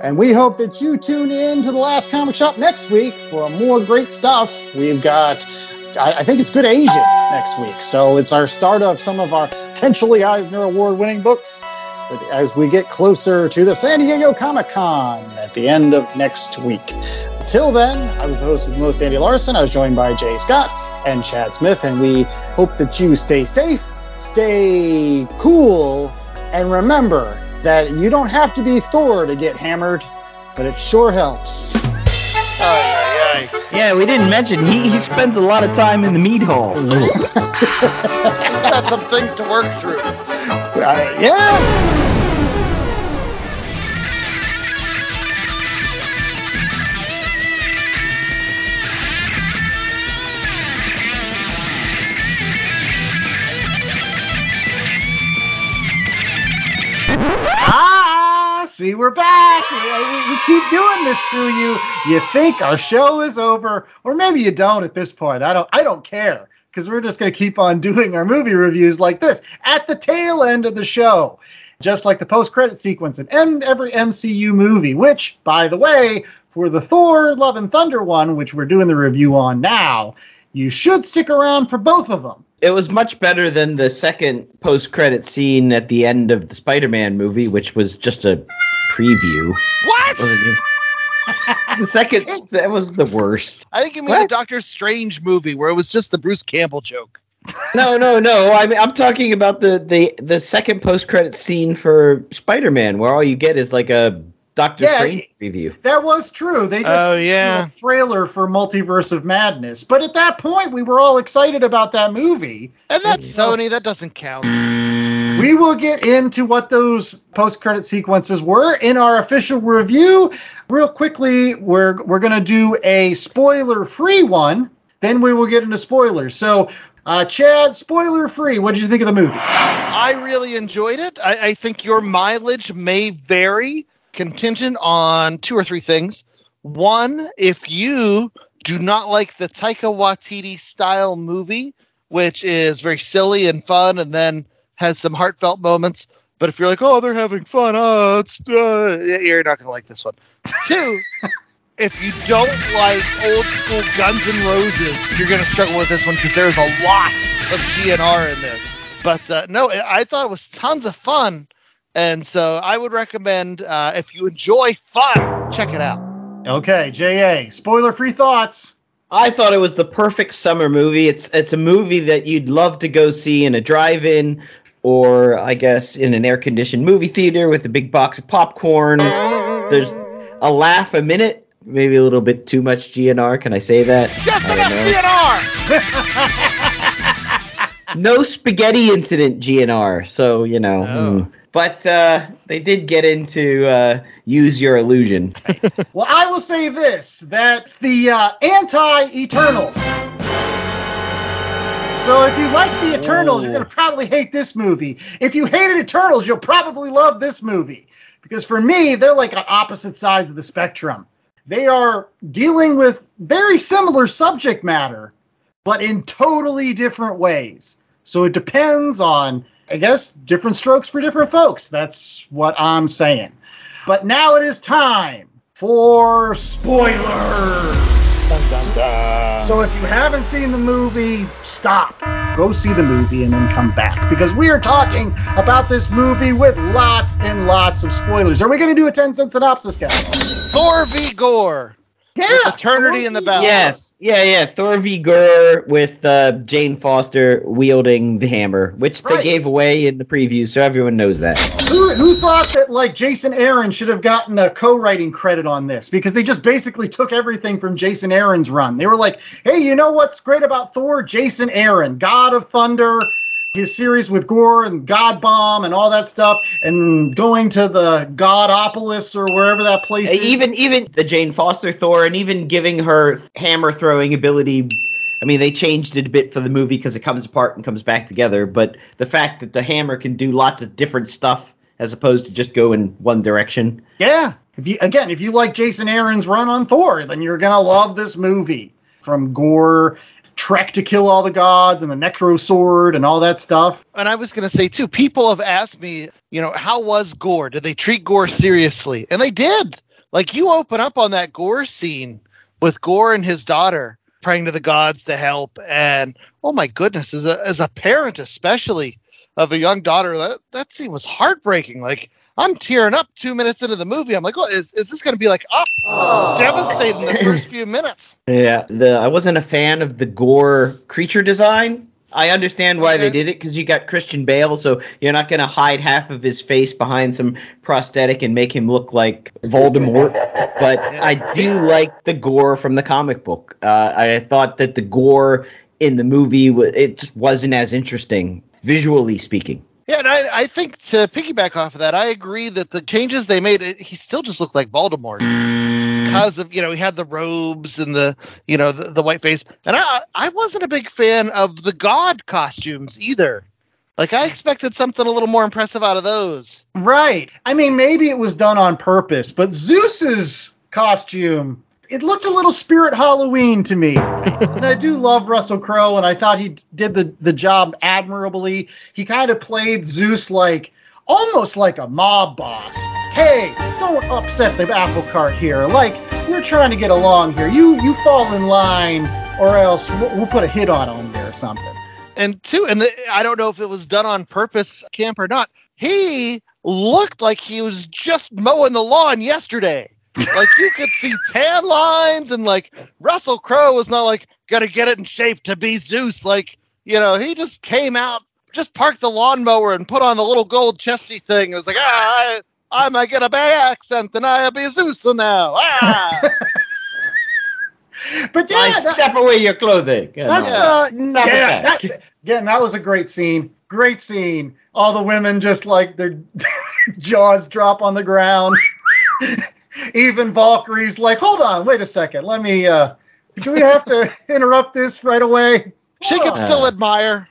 And we hope that you tune in to the last comic shop next week for more great stuff. We've got, I, I think it's Good Asian next week. So it's our start of some of our potentially Eisner Award winning books. as we get closer to the San Diego Comic Con at the end of next week. Until then, I was the host with most, Andy Larson. I was joined by Jay Scott and Chad Smith, and we hope that you stay safe, stay cool, and remember that you don't have to be Thor to get hammered, but it sure helps. Yeah, we didn't mention he, he spends a lot of time in the meat hall. He's got some things to work through. Uh, yeah. See, we're back. We, we- keep doing this to you. You think our show is over, or maybe you don't at this point. I don't. I don't care because we're just going to keep on doing our movie reviews like this at the tail end of the show, just like the post-credit sequence and end every MCU movie. Which, by the way, for the Thor: Love and Thunder one, which we're doing the review on now, you should stick around for both of them. It was much better than the second post-credit scene at the end of the Spider-Man movie, which was just a preview. What? The second that was the worst. I think you mean the Doctor Strange movie where it was just the Bruce Campbell joke. No, no, no. I mean, I'm talking about the the the second post-credit scene for Spider-Man, where all you get is like a Doctor Yeah, Strange preview. That was true. They just Oh, yeah. a trailer for Multiverse of Madness. But at that point, we were all excited about that movie. And that's Sony. That doesn't count. We will get into what those post-credit sequences were in our official review. Real quickly, we're we're gonna do a spoiler-free one. Then we will get into spoilers. So, uh, Chad, spoiler-free. What did you think of the movie? I really enjoyed it. I, I think your mileage may vary contingent on two or three things. One, if you do not like the Taika Waititi style movie, which is very silly and fun and then has some heartfelt moments, but if you're like, oh, they're having fun, oh, it's, uh, you're not going to like this one. Two, if you don't like old school Guns N' Roses, you're going to struggle with this one because there's a lot of GNR in this. But uh, no, I I thought it was tons of fun. And so I would recommend uh, if you enjoy fun, check it out. Okay, JA, spoiler-free thoughts. I thought it was the perfect summer movie. It's it's a movie that you'd love to go see in a drive-in or I guess in an air-conditioned movie theater with a big box of popcorn. There's a laugh a minute, maybe a little bit too much GNR. Can I say that? Just I don't enough know. GNR! No spaghetti incident GNR. So you know. Oh. hmm. But uh, they did get into uh, use your illusion. Well, I will say this: that's the uh, anti-Eternals. So if you like the Eternals, you're going to probably hate this movie. If you hated Eternals, you'll probably love this movie because for me, they're like on opposite sides of the spectrum. They are dealing with very similar subject matter, but in totally different ways. So it depends on, I guess, different strokes for different folks. That's what I'm saying. But now it is time for spoilers. So if you haven't seen the movie, stop. Go see the movie and then come back because we are talking about this movie with lots and lots of spoilers. Are we going to do a 10 cent synopsis, guys? Thor v. Gorr. Yeah. With Eternity in the balance. Yes, yeah, yeah. Thor v. Gorr with uh, Jane Foster wielding the hammer, which they gave away in the preview, so everyone knows that. Who, who thought that like Jason Aaron should have gotten a co-writing credit on this because they just basically took everything from Jason Aaron's run. They were like, "Hey, you know what's great about Thor? Jason Aaron, God of Thunder, his series with Gorr and God Bomb and all that stuff, and going to the Godopolis or wherever that place is." Even even the Jane Foster Thor, and even giving her hammer throwing ability. I mean, they changed it a bit for the movie because it comes apart and comes back together. But the fact that the hammer can do lots of different stuff as opposed to just go in one direction. Yeah. If you again, if you like Jason Aaron's run on Thor, then you're gonna love this movie. From Gorr, Trek to kill all the gods, and the Necro Sword, and all that stuff. And I was going to say, too, people have asked me, you know, how was Gorr? Did they treat Gorr seriously? And they did. Like, you open up on that Gorr scene with Gorr and his daughter praying to the gods to help. And oh my goodness, as a, as a parent, especially, of a young daughter. That that scene was heartbreaking. Like I'm tearing up two minutes into the movie. I'm like, oh, is, is this going to be like oh, devastating the first few minutes? Yeah, the I wasn't a fan of the Gorr creature design. I understand why they did it because you got Christian Bale, so you're not going to hide half of his face behind some prosthetic and make him look like Voldemort. But I do like the Gorr from the comic book. Uh, I thought that the Gorr in the movie it just wasn't as interesting visually speaking. Yeah, and I, I think to piggyback off of that, I agree that the changes they made, it, he still just looked like Voldemort because of you know he had the robes and the you know the, the white face, and I I wasn't a big fan of the god costumes either. Like I expected something a little more impressive out of those. Right. I mean, maybe it was done on purpose, but Zeus's costume, it looked a little spirit Halloween to me. and I do love Russell Crowe, and I thought he did the, the job admirably. He kind of played Zeus like almost like a mob boss. Hey, don't upset the apple cart here. Like, we're trying to get along here. You you fall in line, or else we'll, we'll put a hit on on there or something. And two, and the, I don't know if it was done on purpose, camp or not. He looked like he was just mowing the lawn yesterday. Like you could see tan lines, and like Russell Crowe was not like gonna get it in shape to be Zeus. Like you know, he just came out, just parked the lawnmower, and put on the little gold chesty thing. It was like, ah, I, I might get a Bay accent, and I'll be Zeus now. Ah. But yeah, I that- step away your clothing. That's uh, yeah, that, again, that was a great scene. Great scene. All the women just like their jaws drop on the ground. Even Valkyrie's like, hold on, wait a second. Let me. uh Do we have to interrupt this right away? she could still admire.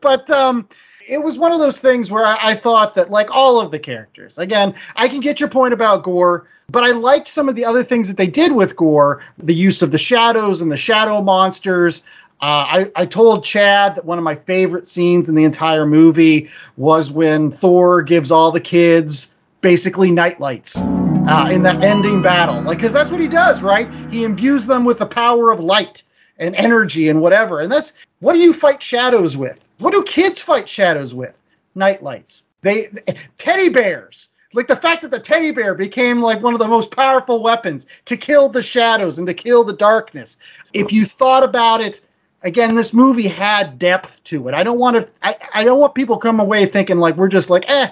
but um it was one of those things where I, I thought that like all of the characters again i can get your point about gorr but i liked some of the other things that they did with gorr the use of the shadows and the shadow monsters uh, I, I told Chad that one of my favorite scenes in the entire movie was when Thor gives all the kids basically nightlights uh, in that ending battle. Like, because that's what he does, right? He imbues them with the power of light and energy and whatever. And that's what do you fight shadows with? What do kids fight shadows with? Nightlights. They teddy bears. Like the fact that the teddy bear became like one of the most powerful weapons to kill the shadows and to kill the darkness. If you thought about it, again, this movie had depth to it. I don't want to. I, I don't want people come away thinking like we're just like, eh,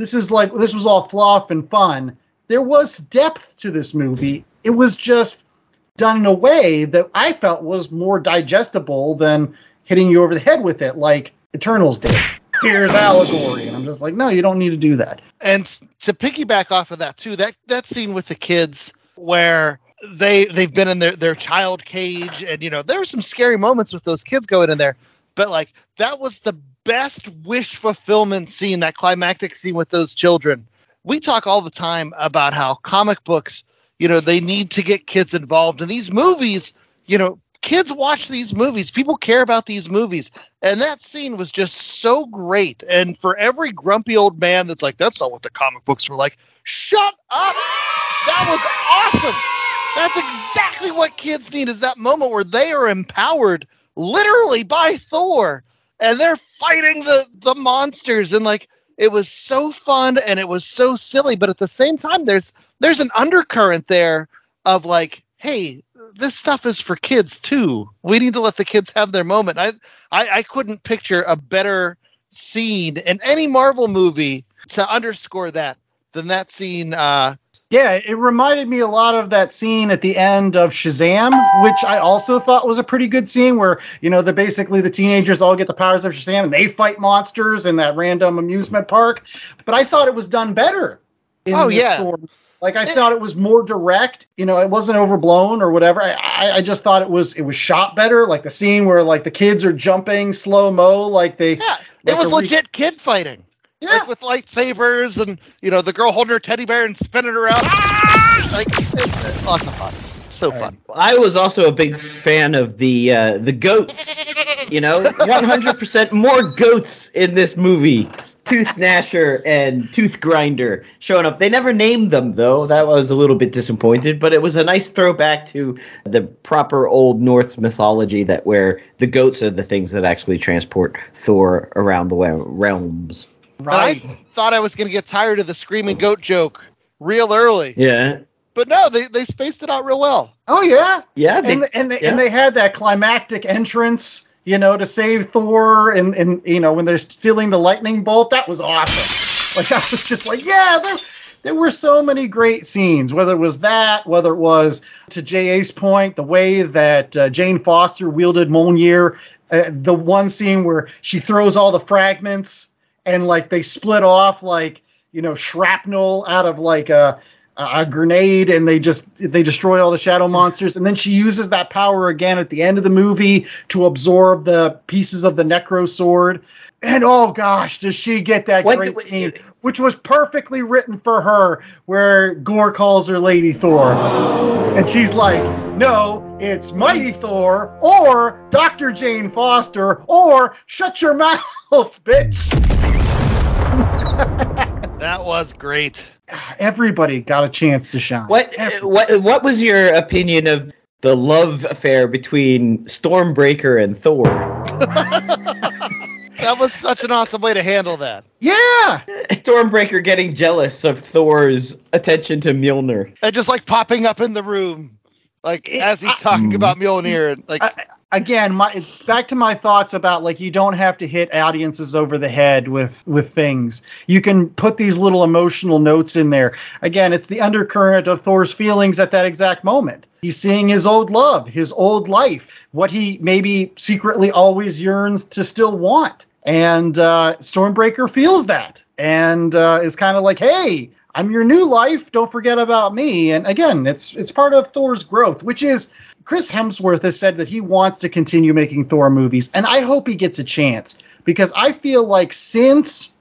this is like this was all fluff and fun. There was depth to this movie. It was just done in a way that I felt was more digestible than hitting you over the head with it, like Eternals did. Here's allegory, and I'm just like, no, you don't need to do that. and to piggyback off of that too that that scene with the kids where they they've been in their their child cage and you know there were some scary moments with those kids going in there but like that was the best wish fulfillment scene that climactic scene with those children. We talk all the time about how comic books you know they need to get kids involved. In these movies you know kids watch these movies. People care about these movies. And that scene was just so great. And for every grumpy old man that's like that's not what the comic books were like shut up. That was awesome. That's exactly what kids need is that moment where they are empowered literally by thor and they're fighting the the monsters. And like it was so fun and it was so silly but at the same time there's there's an undercurrent there of like hey this stuff is for kids too. We need to let the kids have their moment. I i, I couldn't picture a better scene in any marvel movie to underscore that than that scene uh Yeah, it reminded me a lot of that scene at the end of Shazam, which I also thought was a pretty good scene where, you know, the basically the teenagers all get the powers of Shazam and they fight monsters in that random amusement park. But I thought it was done better. in Oh, yeah. Thor. Like I thought it was more direct, you know, it wasn't overblown or whatever. I, I, I just thought it was it was shot better, like the scene where like the kids are jumping slow mo, like they. Yeah, it was legit kid fighting. Like with lightsabers and you know the girl holding her teddy bear and spinning around. out. like it- it- lots of fun. So fun. I was also a big fan of the uh, the goats. You know, 100% more goats in this movie Tooth Gnasher and Tooth Grinder showing up. They never named them though. That was a little bit disappointed, but it was a nice throwback to the proper old Norse mythology that where the goats are the things that actually transport Thor around the realms. Right. I thought I was going to get tired of the screaming goat joke real early. Yeah. But no, they, they spaced it out real well. Oh yeah, Yeah, they- and and they, yeah. and they had that climactic entrance, you know, to save Thor, and and you know when they're stealing the lightning bolt, that was awesome. Like I was just like, yeah, there there were so many great scenes. Whether it was that, whether it was to J.A.'s point, the way that uh, Jane Foster wielded Mjolnir, uh, the one scene where she throws all the fragments and like they split off like you know shrapnel out of like a a grenade and they just they destroy all the shadow monsters. And then she uses that power again at the end of the movie to absorb the pieces of the necro sword. And oh gosh does she get that What- great scene which was perfectly written for her where gorr calls her lady thor. And she's like no it's mighty thor or dr jane foster or shut your mouth bitch That was great. everybody got a chance to shine What what what was your opinion of the love affair between Stormbreaker and Thor? That was such an awesome way to handle that. Yeah. Stormbreaker getting jealous of Thor's attention to Mjolnir. And just like popping up in the room, like as he's talking about Mjolnir, and like again my it's back to my thoughts about like you don't have to hit audiences over the head with with things. You can put these little emotional notes in there. Again it's the undercurrent of thor's feelings at that exact moment. He's seeing his old love his old life what he maybe secretly always yearns to still want. And uh, stormbreaker feels that and uh, is kind of like hey i'm your new life. Don't forget about me. And again it's it's part of thor's growth which is Chris Hemsworth has said that he wants to continue making Thor movies, and I hope he gets a chance because I feel like since,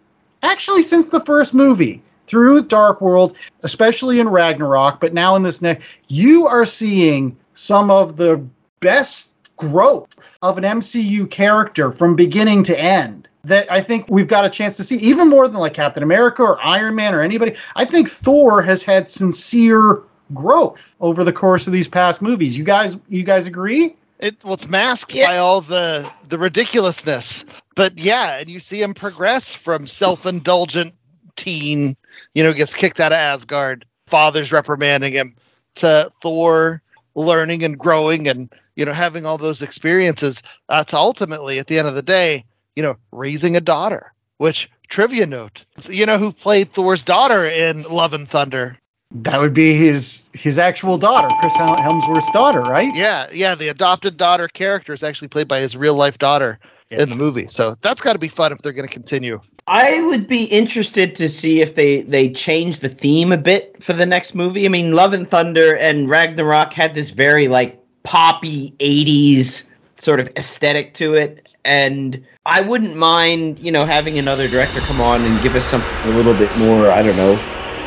actually, since the first movie through Dark World, especially in Ragnarok, but now in this next, you are seeing some of the best growth of an MCU character from beginning to end that I think we've got a chance to see, even more than like Captain America or Iron Man or anybody. I think Thor has had sincere growth over the course of these past movies. You guys, you guys agree? it well, it's masked by all the the ridiculousness. But yeah, and you see him progress from self-indulgent teen, you know, gets kicked out of Asgard, father's reprimanding him, to Thor learning and growing and you know having all those experiences. Uh, to ultimately, at the end of the day, you know, raising a daughter. Which trivia note? You know who played Thor's daughter in Love and Thunder? That would be his his actual daughter, Chris Hel- Hemsworth's daughter, right? Yeah, yeah. The adopted daughter character is actually played by his real life daughter in the movie. So that's got to be fun if they're going to continue. I would be interested to see if they they change the theme a bit for the next movie. I mean, Love and Thunder and Ragnarok had this very like poppy '80s sort of aesthetic to it, and I wouldn't mind you know having another director come on and give us something a little bit more. I don't know.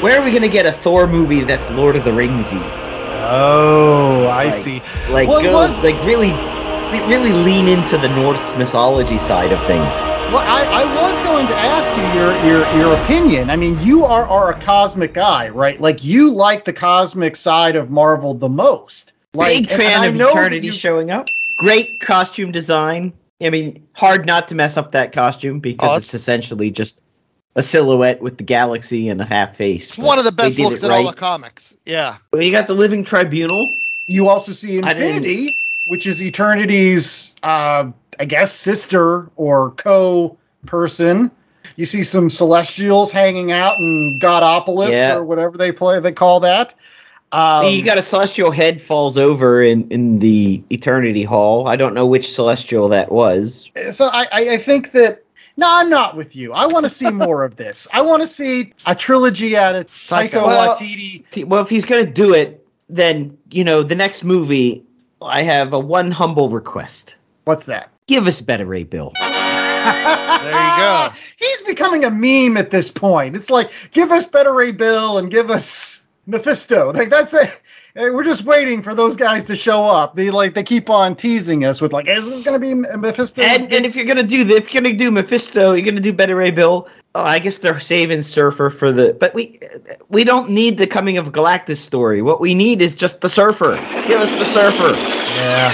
Where are we going to get a Thor movie that's Lord of the Ringsy? Oh, I Like- see. Like Well, it go, was- like really, really lean into the Norse mythology side of things. Well, I, I was going to ask you your, your your opinion. I mean, you are, are a cosmic guy, right? Like you like the cosmic side of Marvel the most. Like, Big fan of Eternity you- showing up. Great costume design. I mean, hard not to mess up that costume because Oh, it's essentially just a silhouette with the galaxy and a half face. It's one of the best looks in right. all the comics. Yeah. Well, you got the Living Tribunal. You also see Infinity, which is Eternity's, uh, I guess, sister or co person. You see some Celestials hanging out in Godopolis Yeah. or whatever they play they call that. Um, you got a celestial head falls over in, in the Eternity Hall. I don't know which celestial that was. so I, I, I think that no, I'm not with you. I want to see more of this. I want to see a trilogy out of Taika Well, Waititi. Well, if he's going to do it, then, you know, the next movie, I have a one humble request. What's that? Give us Beta Ray Bill. There you go. He's becoming a meme at this point. It's like give us Beta Ray Bill and give us Mephisto. Like that's it. Hey, We're just waiting for those guys to show up. They like they keep on teasing us with like, is this going to be Mephisto? And, and if you're gonna do the, if you're gonna do Mephisto, you're gonna do Beta Ray Bill. Oh, I guess they're saving Surfer for the. But we we don't need the coming of Galactus story. What we need is just the Surfer. Give us the Surfer. Yeah.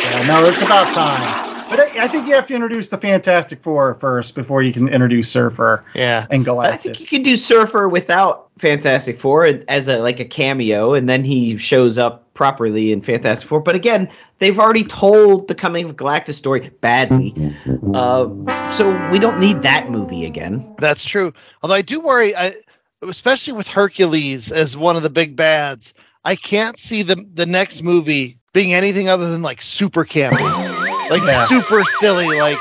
yeah, no, it's about time. But I, I think you have to introduce the Fantastic Four first before you can introduce Surfer Yeah. and Galactus. I think you can do Surfer without Fantastic Four as a like a cameo, and then he shows up properly in Fantastic Four. But again, they've already told the coming of Galactus story badly, uh, so we don't need that movie again. That's true. Although I do worry, I, especially with Hercules as one of the big bads, I can't see the the next movie being anything other than like super campy, like Yeah. super silly, like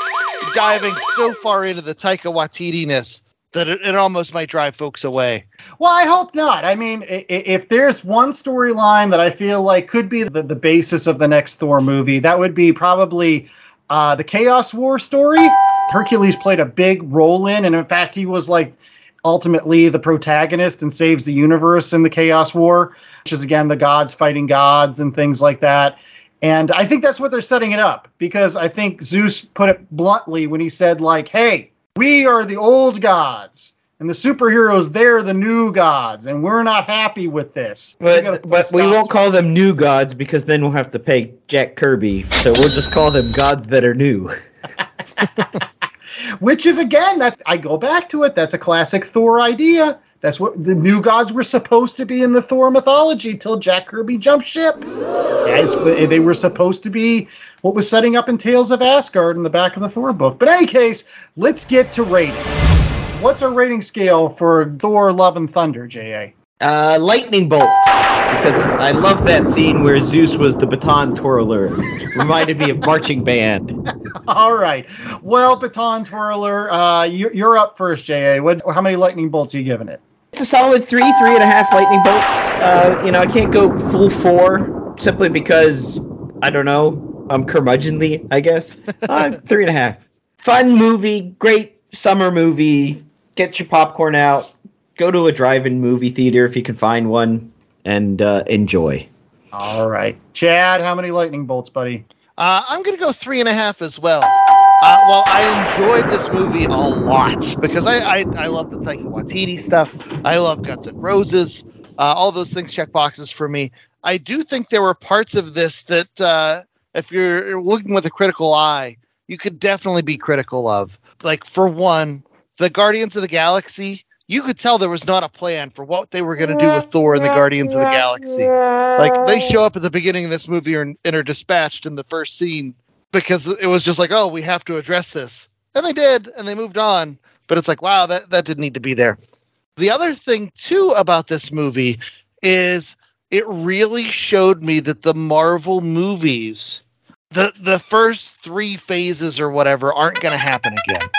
diving so far into the Taika Waititi ness that it, it almost might drive folks away. Well, I hope not. I mean, if there's one storyline that I feel like could be the, the basis of the next Thor movie, that would be probably uh, the Chaos War story. Hercules played a big role in, and in fact, he was like ultimately the protagonist and saves the universe in the Chaos War, which is again the gods fighting gods and things like that. And I think that's what they're setting it up because I think Zeus put it bluntly when he said, like, hey, we are the old gods and the superheroes, they're the new gods, and we're not happy with this. We But but we won't call them new gods because then we'll have to pay Jack Kirby. So we'll just call them gods that are new. which is again that's i go back to it that's a classic thor idea that's what the new gods were supposed to be in the thor mythology till jack kirby jumped ship. That's they were supposed to be what was setting up in tales of asgard in the back of the thor book. But in any case let's get to rating. What's our rating scale for thor love and thunder ja Uh, lightning bolts because I love that scene where Zeus was the baton twirler. Reminded me of marching band. all right. Well baton twirler uh, you, you're up first ja what, how many lightning bolts are you giving it It's a solid three, three and a half lightning bolts. Uh, you know, I can't go full four simply because I don't know. I'm curmudgeonly, I guess. Uh, three and a half. Fun movie, great summer movie. Get your popcorn out. Go to a drive-in movie theater if you can find one, and uh, enjoy. all right chad how many lightning bolts buddy Uh, I'm going to go three and a half as well. Uh, well, I enjoyed this movie a lot because I, I, I love the Taika Waititi stuff. I love Guns and Roses. Uh, all those things check boxes for me. I do think there were parts of this that, uh, if you're looking with a critical eye, you could definitely be critical of. Like, for one, the Guardians of the Galaxy, you could tell there was not a plan for what they were going to do with Thor and the Guardians of the Galaxy. Like they show up at the beginning of this movie and, and are dispatched in the first scene because it was just like, oh, we have to address this, and they did, and they moved on. But it's like, wow, that that didn't need to be there. The other thing too about this movie is it really showed me that the Marvel movies, the the first three phases or whatever, aren't going to happen again.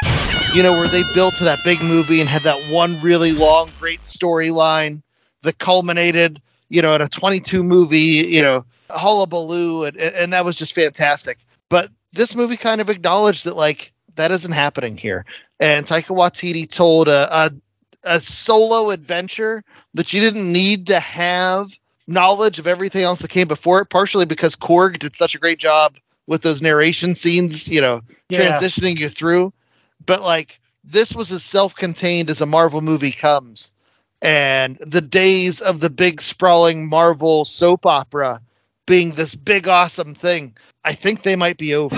You know, where they built to that big movie and had that one really long, great storyline that culminated, you know, in a 22 movie, you know, hullabaloo, and, and that was just fantastic. But this movie kind of acknowledged that, like, that isn't happening here. And Taika Waititi told a, a, a solo adventure that you didn't need to have knowledge of everything else that came before it, partially because Korg did such a great job with those narration scenes, you know, Yeah. transitioning you through. But like this was as self-contained as a Marvel movie comes. And the days of the big sprawling Marvel soap opera being this big awesome thing, I think they might be over.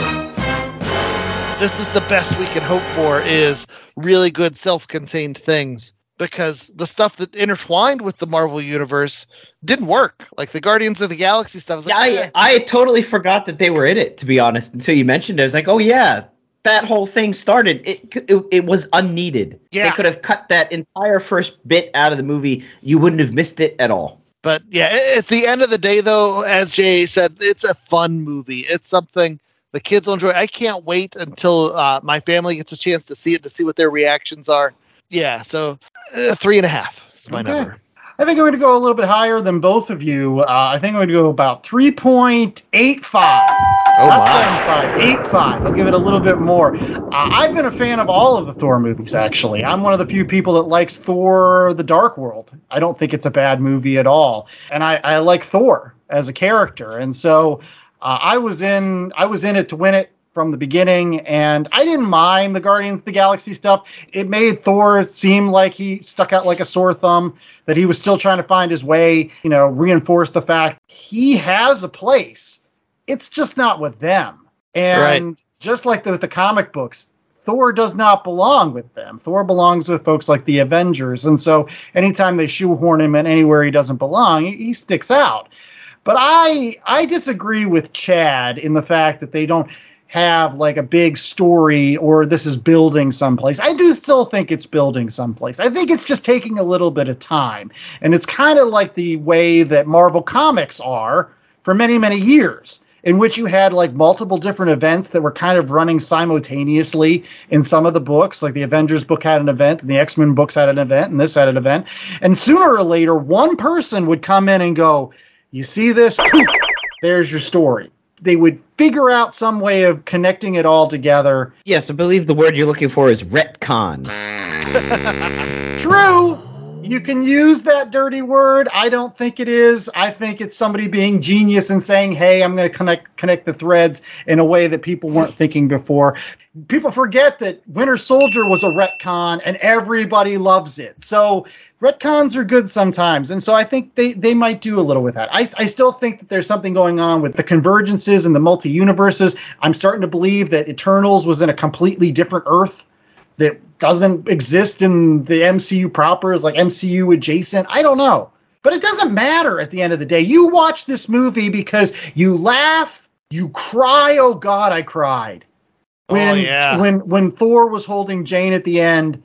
This is the best we can hope for is really good self-contained things because the stuff that intertwined with the Marvel universe didn't work. Like the Guardians of the Galaxy stuff. I like, Yeah, I, eh. I totally forgot that they were in it. To be honest, until you mentioned it, I was like, oh yeah, that whole thing started. It it, it was unneeded. Yeah. they could have cut that entire first bit out of the movie. You wouldn't have missed it at all. But yeah, at the end of the day, though, as Jay said, it's a fun movie. It's something the kids will enjoy. I can't wait until uh, my family gets a chance to see it to see what their reactions are. Yeah, so uh, three and a half is my Okay. number. I think I'm going to go a little bit higher than both of you. Uh, I think I'm going to go about 3.85. Oh Not my. 75, 85. I'll give it a little bit more. Uh, I've been a fan of all of the Thor movies, actually. I'm one of the few people that likes Thor The Dark World. I don't think it's a bad movie at all. And I, I like Thor as a character. And so uh, I was in I was in it to win it from the beginning, and I didn't mind the Guardians of the Galaxy stuff. It made Thor seem like he stuck out like a sore thumb, that he was still trying to find his way, you know, reinforce the fact he has a place. It's just not with them. And Right. just like the, with the comic books, Thor does not belong with them. Thor belongs with folks like the Avengers. And so anytime they shoehorn him in anywhere he doesn't belong, he, he sticks out. But I I disagree with Chad in the fact that they don't have like a big story or this is building someplace. I do still think it's building someplace. I think it's just taking a little bit of time. And it's kind of like the way that Marvel Comics are for many, many years. In which you had like multiple different events that were kind of running simultaneously in some of the books, like the Avengers book had an event, and the X Men books had an event, and this had an event. And sooner or later, one person would come in and go, You see this? Poof, there's your story. They would figure out some way of connecting it all together. Yes, I believe the word you're looking for is retcon. True. You can use that dirty word. I don't think it is. I think it's somebody being genius and saying, "Hey, I'm going to connect connect the threads in a way that people weren't thinking before." People forget that Winter Soldier was a retcon and everybody loves it. So, retcons are good sometimes. And so I think they they might do a little with that. I I still think that there's something going on with the convergences and the multi-universes. I'm starting to believe that Eternals was in a completely different Earth that doesn't exist in the MCU proper is like MCU adjacent. I don't know. But it doesn't matter at the end of the day. You watch this movie because you laugh, you cry, oh god, I cried. Oh, when Oh, yeah. when when Thor was holding Jane at the end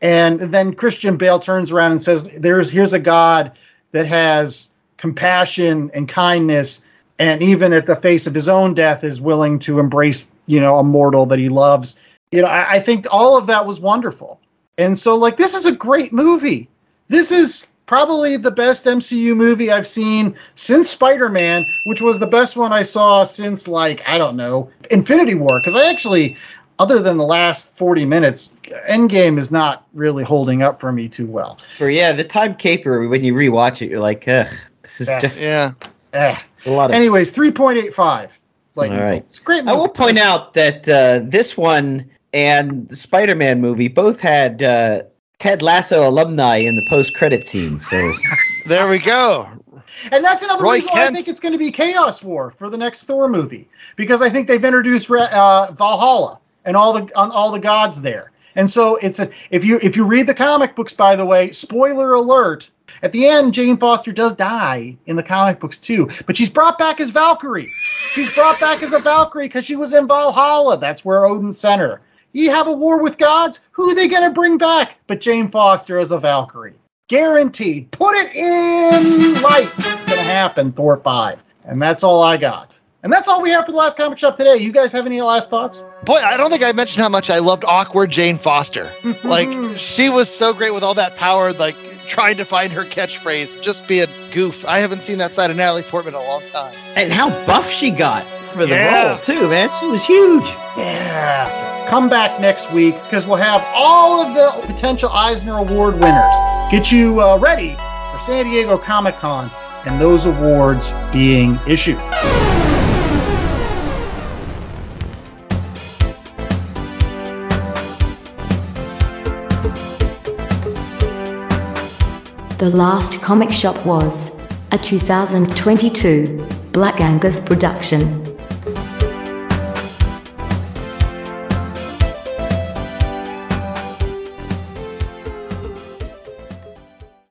and then Christian Bale turns around and says there's here's a god that has compassion and kindness and even at the face of his own death is willing to embrace, you know, a mortal that he loves you know, I, I think all of that was wonderful. And so, like, this is a great movie. This is probably the best MCU movie I've seen since Spider Man, which was the best one I saw since, like, I don't know, Infinity War. Because I actually, other than the last 40 minutes, Endgame is not really holding up for me too well. For yeah, the time caper when you rewatch it, you're like, ugh, this is Yeah. just Yeah. Eh. a lot of. Anyways, 3.85. Like, All right. it's a great I will point out that uh, this one and the Spider-Man movie both had uh, Ted Lasso alumni in the post-credit scene. So There we go. And that's another Roy reason why I think it's going to be Chaos War for the next Thor movie because I think they've introduced uh, Valhalla and all the on all the gods there. And so it's a if you if you read the comic books, by the way, spoiler alert. At the end, Jane Foster does die in the comic books too, but she's brought back as Valkyrie. She's brought back as a Valkyrie because she was in Valhalla. That's where Odin sent her. You have a war with gods. Who are they going to bring back? But Jane Foster as a Valkyrie. Guaranteed. Put it in lights. It's going to happen, Thor 5. And that's all I got. And that's all we have for the last comic shop today. You guys have any last thoughts? Boy, I don't think I mentioned how much I loved awkward Jane Foster. like she was so great with all that power, like trying to find her catchphrase, just be a goof. I haven't seen that side of Natalie Portman in a long time. and how buff she got for the Yeah. role too, man. She was huge. Yeah. Come back next week because we'll have all of the potential Eisner Award winners. Get you uh, ready for San Diego Comic Con and those awards being issued. The Last Comic Shop was a 2022 Black Angus production.